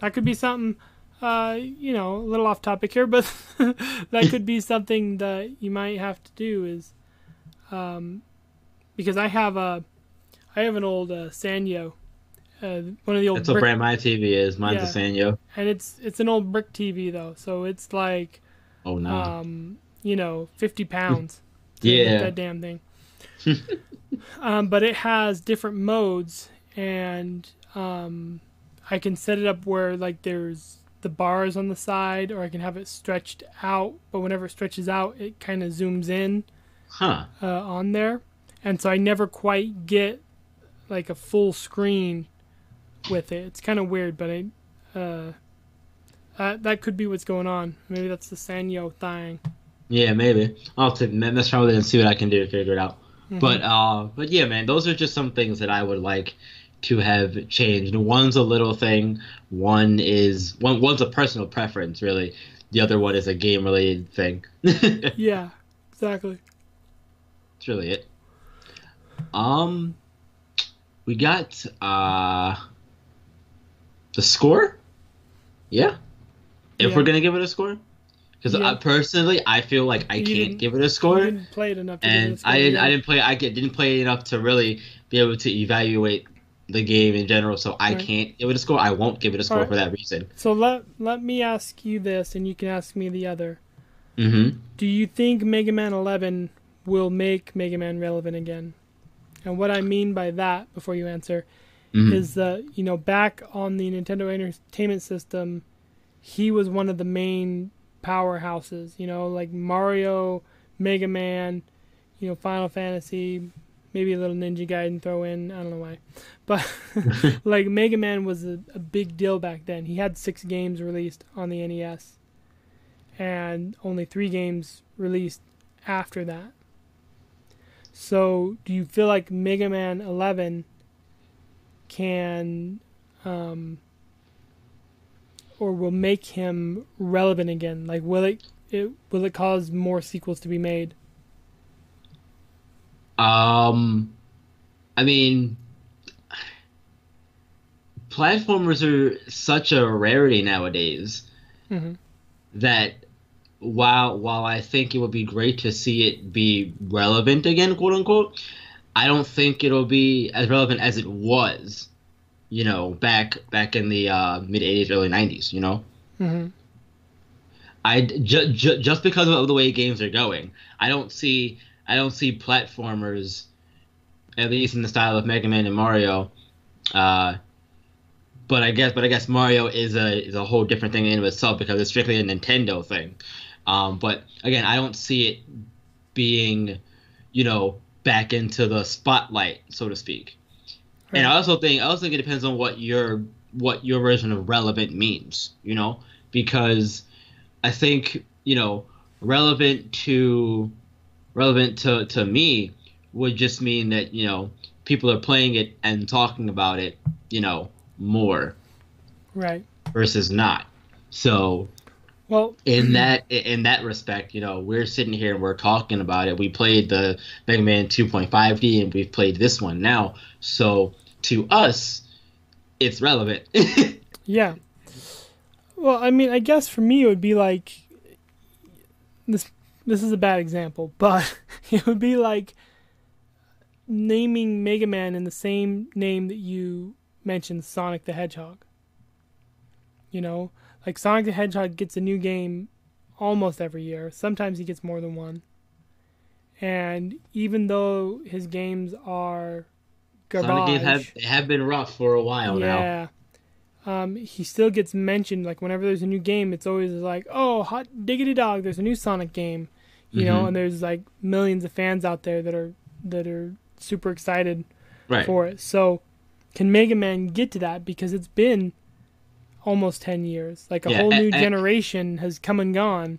that could be something. Uh, you know, a little off topic here, but that could be something that you might have to do is, um, because I have a, I have an old uh, Sanyo, uh, one of the old That's what brand my TV is. Mine's Yeah. a Sanyo. and it's it's an old brick TV though, so it's like, Oh no. um, you know, fifty pounds. Yeah. that damn thing. um, but it has different modes, and um, I can set it up where like there's the bars on the side, or I can have it stretched out. But whenever it stretches out, it kind of zooms in huh. uh, on there, and so I never quite get like a full screen with it. It's kind of weird, but I. Uh, uh, that could be what's going on. Maybe that's the Sanyo thing. Yeah, maybe. I'll have to mess around with it and see what I can do to figure it out. Mhm. But uh, but yeah, man, those are just some things that I would like to have changed. One's a little thing. One is one. One's a personal preference, really. The other one is a game related thing. Yeah, exactly. That's really it. Um, we got uh the score. Yeah, if Yeah. we're gonna give it a score, because Yeah. personally, I feel like I You can't give it a You score. didn't play it enough. To give it a and score, I didn't. I didn't play. I didn't play enough to really be able to evaluate the game in general. So I Right. can't give it a score. I won't give it a score Alright. for that reason. So let let me ask you this, and you can ask me the other. Mm-hmm. Do you think Mega Man 11 will make Mega Man relevant again. And what I mean by that, before you answer, Mhm. is that you know back on the Nintendo Entertainment System, he was one of the main powerhouses. You know, like Mario, Mega Man, you know, Final Fantasy, maybe a little Ninja Gaiden throw in. I don't know why, but like Mega Man was a, a big deal back then. He had six games released on the NES, and only three games released after that. So, do you feel like Mega Man 11 can, um, or will make him relevant again? Like, will it, it will it cause more sequels to be made? Um, I mean, platformers are such a rarity nowadays hmm that while while I think it would be great to see it be relevant again, quote unquote, I don't think it'll be as relevant as it was, you know, back back in the uh, mid '80s, early '90s. You know, hmm I ju- ju- just because of the way games are going, I don't see I don't see platformers, at least in the style of Mega Man and Mario. Uh, but I guess but I guess Mario is a is a whole different thing in of itself because it's strictly a Nintendo thing. Um, but again, I don't see it being, you know, back into the spotlight, so to speak. And I also think I also think it depends on what your what your version of relevant means, you know, because I think you know relevant to relevant to to me would just mean that you know people are playing it and talking about it, you know, more Right. versus not. So Well, in that in that respect, you know, we're sitting here and we're talking about it. We played the Mega Man 2.5D and we've played this one now. So to us, it's relevant. Yeah. Well, I mean, I guess for me it would be like this. This is a bad example, but it would be like naming Mega Man in the same name that you mentioned Sonic the Hedgehog. You know, like Sonic the Hedgehog gets a new game almost every year. Sometimes he gets more than one. And even though his games are garbage, Sonic games have they have been rough for a while now. Um, he still gets mentioned like whenever there's a new game, it's always like, "Oh, hot diggity dog! There's a new Sonic game," you know, Mhm. and there's like millions of fans out there that are that are super excited Right. for it. So, can Mega Man get to that because it's been almost ten years? Like a Yeah, whole new a- generation has come and gone.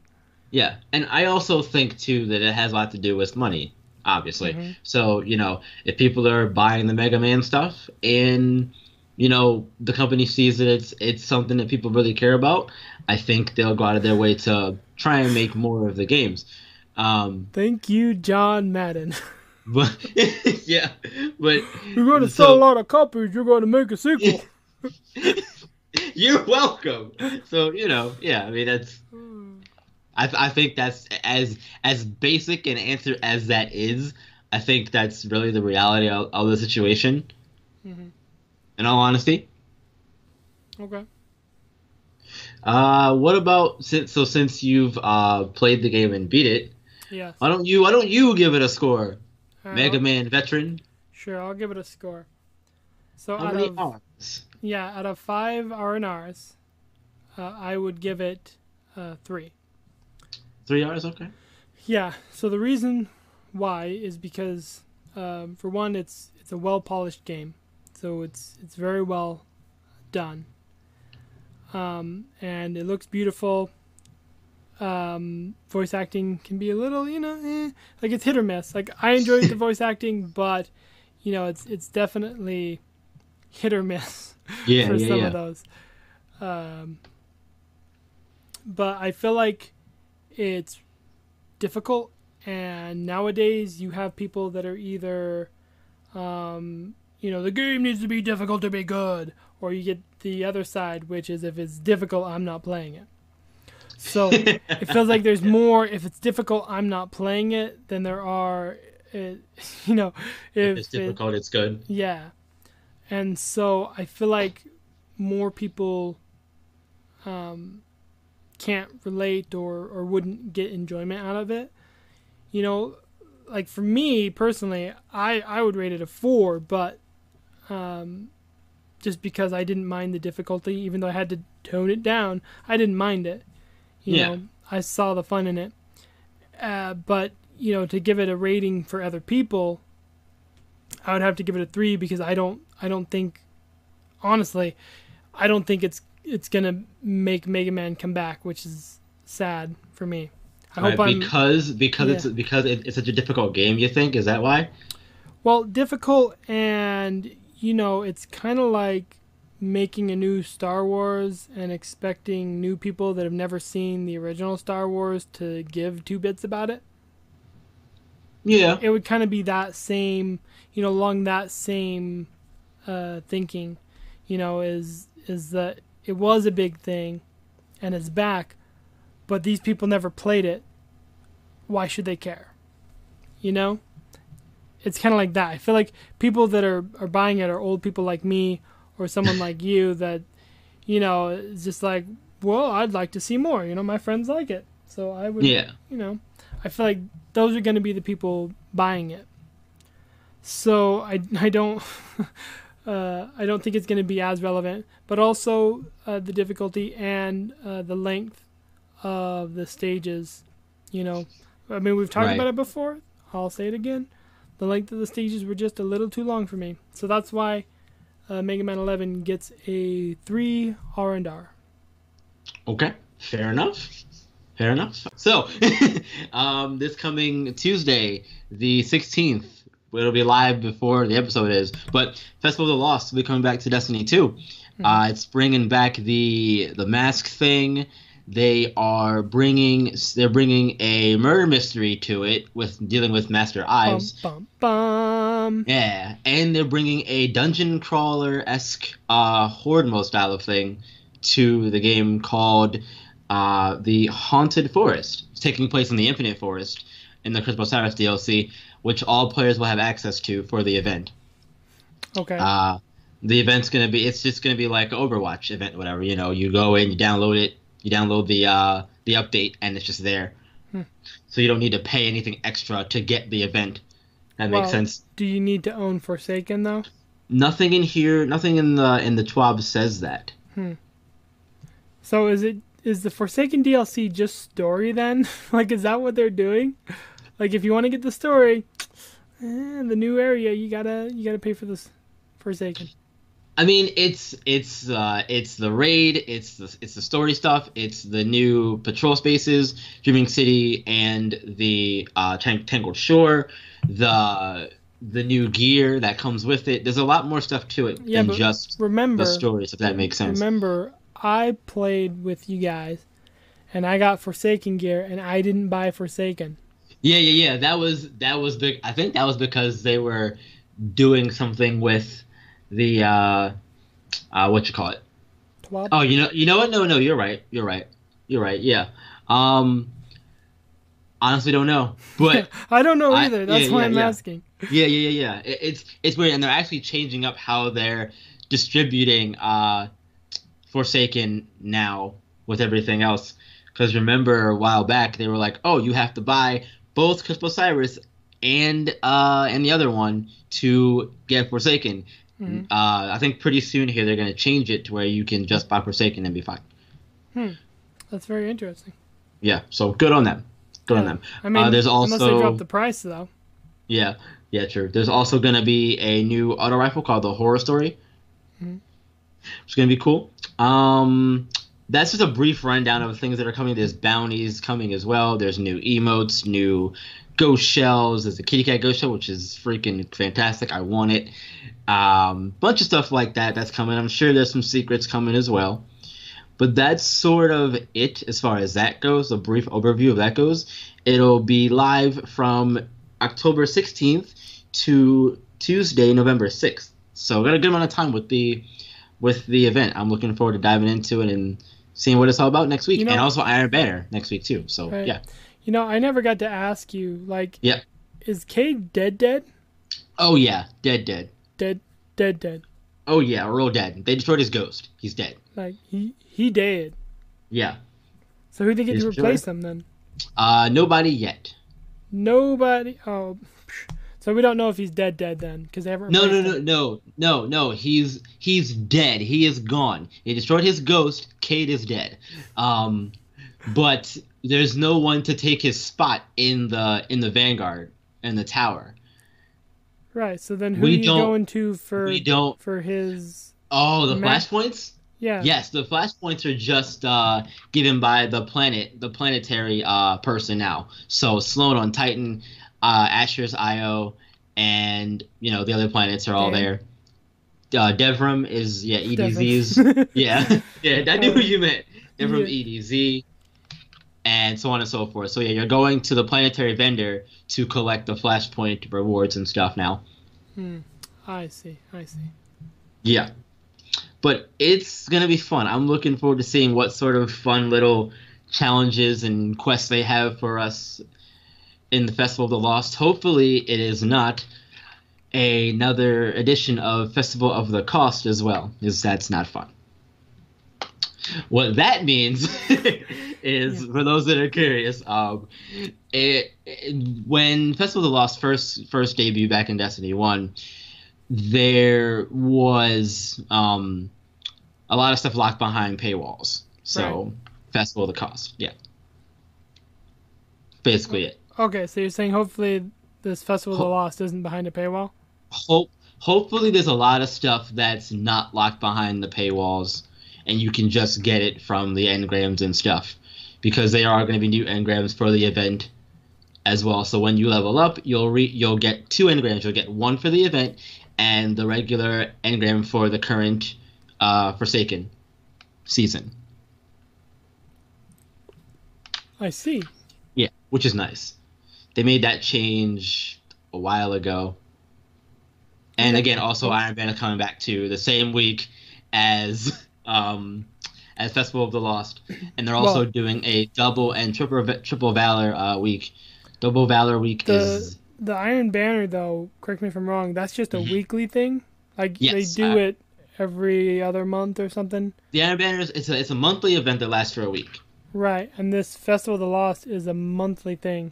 Yeah, and I also think too that it has a lot to do with money, obviously. Mhm. So you know, if people are buying the Mega Man stuff and you know the company sees that it's it's something that people really care about, I think they'll go out of their way to try and make more of the games. Um, Thank you, John Madden. but yeah, but You're going to So- sell a lot of copies. You're going to make a sequel. you're welcome. So you know, yeah, I mean that's. I, th- I think that's as as basic an answer as that is. I think that's really the reality of, of the situation. Mhm. In all honesty, Okay. uh, what about since so since you've uh, played the game and beat it, Yes. why don't you why don't you give it a score? Alright, Mega I'll- Man veteran. Sure, I'll give it a score. So How out many of R's? yeah, out of five R and R's, uh, I would give it uh, three. Three R's, okay. Yeah. So the reason why is because, um, for one, it's it's a well polished game, so it's it's very well done, um, and it looks beautiful. Um, voice acting can be a little, you know, eh, like it's hit or miss. Like I enjoyed the voice acting, but you know, it's it's definitely hit or miss Yeah, for yeah, some yeah. of those. Um, but I feel like it's difficult, and nowadays you have people that are either, um, you know, the game needs to be difficult to be good, or you get the other side, which is if it's difficult, I'm not playing it. So it feels like there's more. If it's difficult, I'm not playing it than there are. It, you know, if if it's it- difficult, it's good. yeah. And so I feel like more people um, can't relate or, or wouldn't get enjoyment out of it. You know, like for me personally, I I would rate it a four, but um, just because I didn't mind the difficulty, even though I had to tone it down, I didn't mind it. You Yeah. know, I saw the fun in it. Uh, but you know, to give it a rating for other people, I would have to give it a three because I don't I don't think honestly, I don't think it's it's gonna make Mega Man come back, which is sad for me. I Right, hope I'm because because Yeah. it's because it, it's such a difficult game. You think is that why? well difficult and you know it's kind of like making a new Star Wars and expecting new people that have never seen the original Star Wars to give two bits about it. Yeah. it would kind of be that same you know along that same uh, thinking you know is is that it was a big thing and it's back but these people never played it why should they care you know it's kind of like that i feel like people that are, are buying it are old people like me or someone like you that you know is just like well i'd like to see more you know my friends like it so i would Yeah. you know, I feel like those are going to be the people buying it. So I, I don't uh, I don't think it's going to be as relevant, but also uh, the difficulty and uh, the length of the stages. You know, I mean we've talked Right. about it before. I'll say it again. The length of the stages were just a little too long for me, so that's why uh, Mega Man 11 gets a three R and R. Okay, fair enough. Fair enough. So, um, this coming Tuesday, the 16th, it'll be live before the episode is. But Festival of the Lost will be coming back to Destiny 2. Uh, it's bringing back the the mask thing. They are bringing they're bringing a murder mystery to it with dealing with Master Bum, Ives. bum, bum. Yeah, and they're bringing a dungeon crawler esque uh, horde mode style of thing to the game called uh, the Haunted Forest. It's taking place in the Infinite Forest in the Curse of Osiris DLC, which all players will have access to for the event. Okay. Uh, the event's gonna be it's just gonna be like Overwatch event, whatever. You know, you go in, you download it, you download the uh, the update, and it's just there. Hmm. So you don't need to pay anything extra to get the event. That makes sense. Do you need to own Forsaken though? Nothing in here, nothing in the in the TWAB says that. So is it is the Forsaken DLC just story then? like is that what they're doing? Like if you want to get the story, eh, the new area you gotta you gotta pay for this Forsaken. I mean, it's it's uh, it's the raid, it's the it's the story stuff, it's the new patrol spaces, Dreaming City, and the uh, Tang- Tangled Shore, the the new gear that comes with it. There's a lot more stuff to it Yeah, than just Remember, the stories, if that makes sense. remember, I played with you guys, and I got Forsaken gear, and I didn't buy Forsaken. Yeah, yeah, yeah. That was that was big. I think that was because they were doing something with the uh, uh, what you call it. Twab? Oh, you know, you know what? No, no, you're right. You're right. You're right. Yeah. Um, honestly, don't know, but I don't know I- either. That's yeah, why yeah, I'm yeah. asking. yeah, yeah, yeah, yeah. It, it's it's weird, and they're actually changing up how they're distributing uh, Forsaken now with everything else. Because remember, a while back they were like, "Oh, you have to buy both Curse of Osiris and uh, and the other one to get Forsaken." Mhm. Uh, I think pretty soon here they're gonna change it to where you can just buy Forsaken and be fine. Hmm. That's very interesting. Yeah, so good on them. Good on them. I mean, Uh, there's unless they also- drop the price though. Yeah, yeah, true. There's also gonna be a new auto rifle called the Horror Story. Mhm. It's gonna be cool. Um, that's just a brief rundown of things that are coming. There's bounties coming as well. There's new emotes, new ghost shells. There's a kitty cat ghost shell, which is freaking fantastic. I want it. Um, bunch of stuff like that that's coming. I'm sure there's some secrets coming as well. But that's sort of it as far as that goes. A brief overview of that goes. It'll be live from October 16th to Tuesday, November 6th. So we got a good amount of time with the with the event. I'm looking forward to diving into it and seeing what it's all about next week. You know- and also Iron Banner next week too. So Right. yeah. You know, I never got to ask you, like, Yeah. is Cayde dead, dead, Oh yeah, dead, dead. dead, dead, dead? Oh yeah, real dead. They destroyed his ghost. He's dead. Like he he dead. Yeah. So who did they get to replace him then? Uh, nobody yet. Nobody. Oh, so we don't know if he's dead, dead then, because they haven't. No, no, no, him. no, no, no. He's he's dead. He is gone. He destroyed his ghost. Cayde is dead. Um, but there's no one to take his spot in the in the Vanguard in the tower. Right. So then, who We are you going to for We don't. for his? Oh, the Ma- flashpoints. Yeah. Yes, the flashpoints are just uh, given by the planet, the planetary uh, person now. So Sloan on Titan, uh, Asher's Io, and you know the other planets are all there. Uh, Devrim is yeah EDZ's yeah yeah I knew who you meant. Devrim yeah. EDZ, and so on and so forth. So yeah, you're going to the planetary vendor to collect the flashpoint rewards and stuff now. Hmm. I see. I see. Yeah. But it's going to be fun. I'm looking forward to seeing what sort of fun little challenges and quests they have for us in the Festival of the Lost. Hopefully, it is not another edition of Festival of the Cost as well, because that's not fun. What that means is, for those that are curious, um, it, it- when Festival of the Lost first first debuted back in Destiny One, there was um, a lot of stuff locked behind paywalls. So Festival of the Cost, yeah, basically it. Okay, so you're saying hopefully this Festival of the Lost isn't behind a paywall? Hope hopefully there's a lot of stuff that's not locked behind the paywalls, and you can just get it from the engrams and stuff, because there are going to be new engrams for the event as well. So when you level up, you'll re- you'll get two engrams. You'll get one for the event and the regular engram for the current uh, Forsaken season. I see. Yeah, which is nice. They made that change a while ago. And again, also Iron Banner coming back to the same week as um, as Festival of the Lost, and they're also Well- doing a double and triple triple Valor uh, week. Double Valor week The is the Iron Banner though, correct me if I'm wrong, that's just a Mhm. weekly thing? Like Yes, they do uh, it every other month or something? the Iron Banner. is- It's a it's a monthly event that lasts for a week. Right. And this Festival of the Lost is a monthly thing.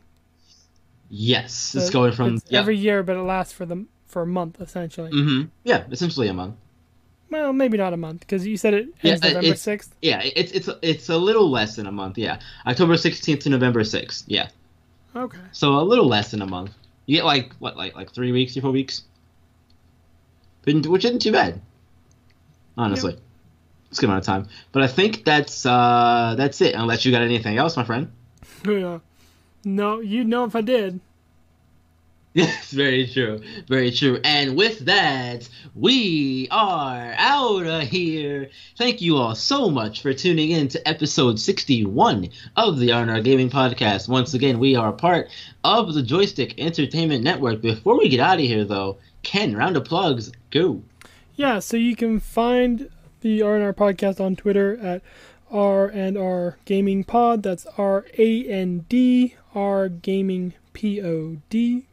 Yes, it's going from it's yeah. every year but it lasts for the for a month essentially. Mm-hmm. yeah, essentially a month. Well, maybe not a month because you said it Yeah, ends uh, November 6th. Yeah, it's it's it's a little less than a month. Yeah, October sixteenth to November sixth. Yeah. Okay. So a little less than a month. You get like what, like like three weeks, or four weeks, which isn't too bad, honestly. It's a good amount of time. But I think that's uh that's it. Unless you got anything else, my friend. Yeah. No, you'd know if I did. Yes, very true, very true. And with that, we are out of here. Thank you all so much for tuning in to episode 61 of the RNR Gaming Podcast. Once again, we are a part of the Joystick Entertainment Network. Before we get out of here, though, Ken, round of plugs, go. Yeah, so you can find the R&R podcast on Twitter at R and R Gaming Pod. That's R A N D R Gaming P O D.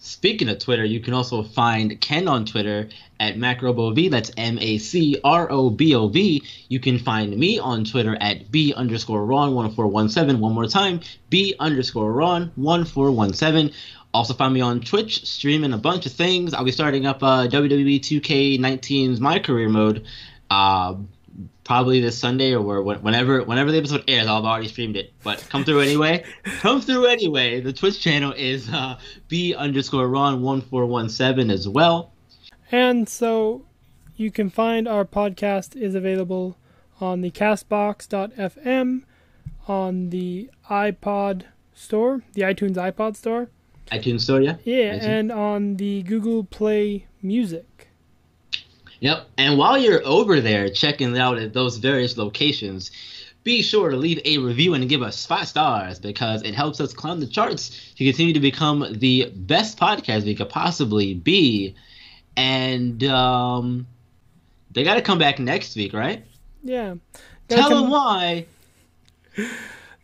Speaking of Twitter, you can also find Ken on Twitter at MacroBov. That's M A C R O B O V. You can find me on Twitter at B underscore Ron1417. One more time, B underscore Ron1417. Also find me on Twitch, streaming a bunch of things. I'll be starting up uh, WWE 2K19's My Career Mode. Uh, probably this Sunday or whenever whenever the episode airs, I'll have already streamed it. But come through anyway. come through anyway. The Twitch channel is uh, B underscore Ron one four one seven as well. And so you can find our podcast is available on the castbox.fm, on the iPod store, the iTunes iPod store. iTunes Store, yeah. Yeah, iTunes. and on the Google Play Music. Yep. And while you're over there checking out at those various locations, be sure to leave a review and give us five stars because it helps us climb the charts to continue to become the best podcast we could possibly be. And um, they got to come back next week, right? Yeah. Gotta Tell come- them why.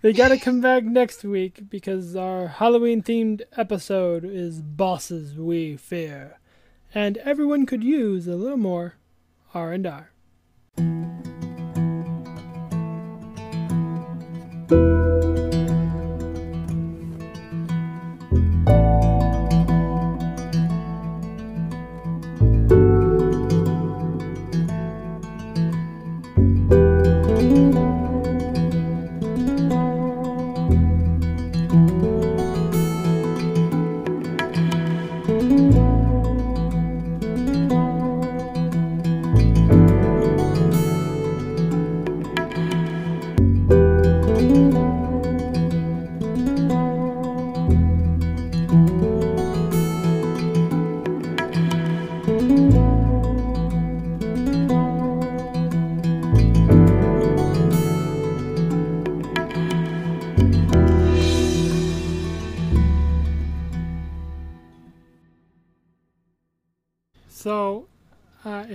They gotta come back next week because our Halloween themed episode is Bosses We Fear. And everyone could use a little more R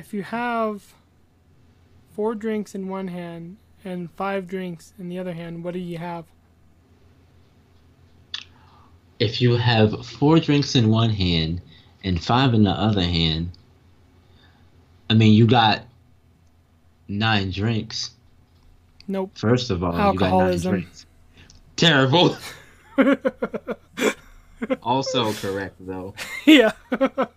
if you have four drinks in one hand and five drinks in the other hand, what do you have? If you have four drinks in one hand and five in the other hand, I mean, you got nine drinks. Nope. First of all, Alcoholism. you got nine drinks. Terrible. also correct, though. yeah.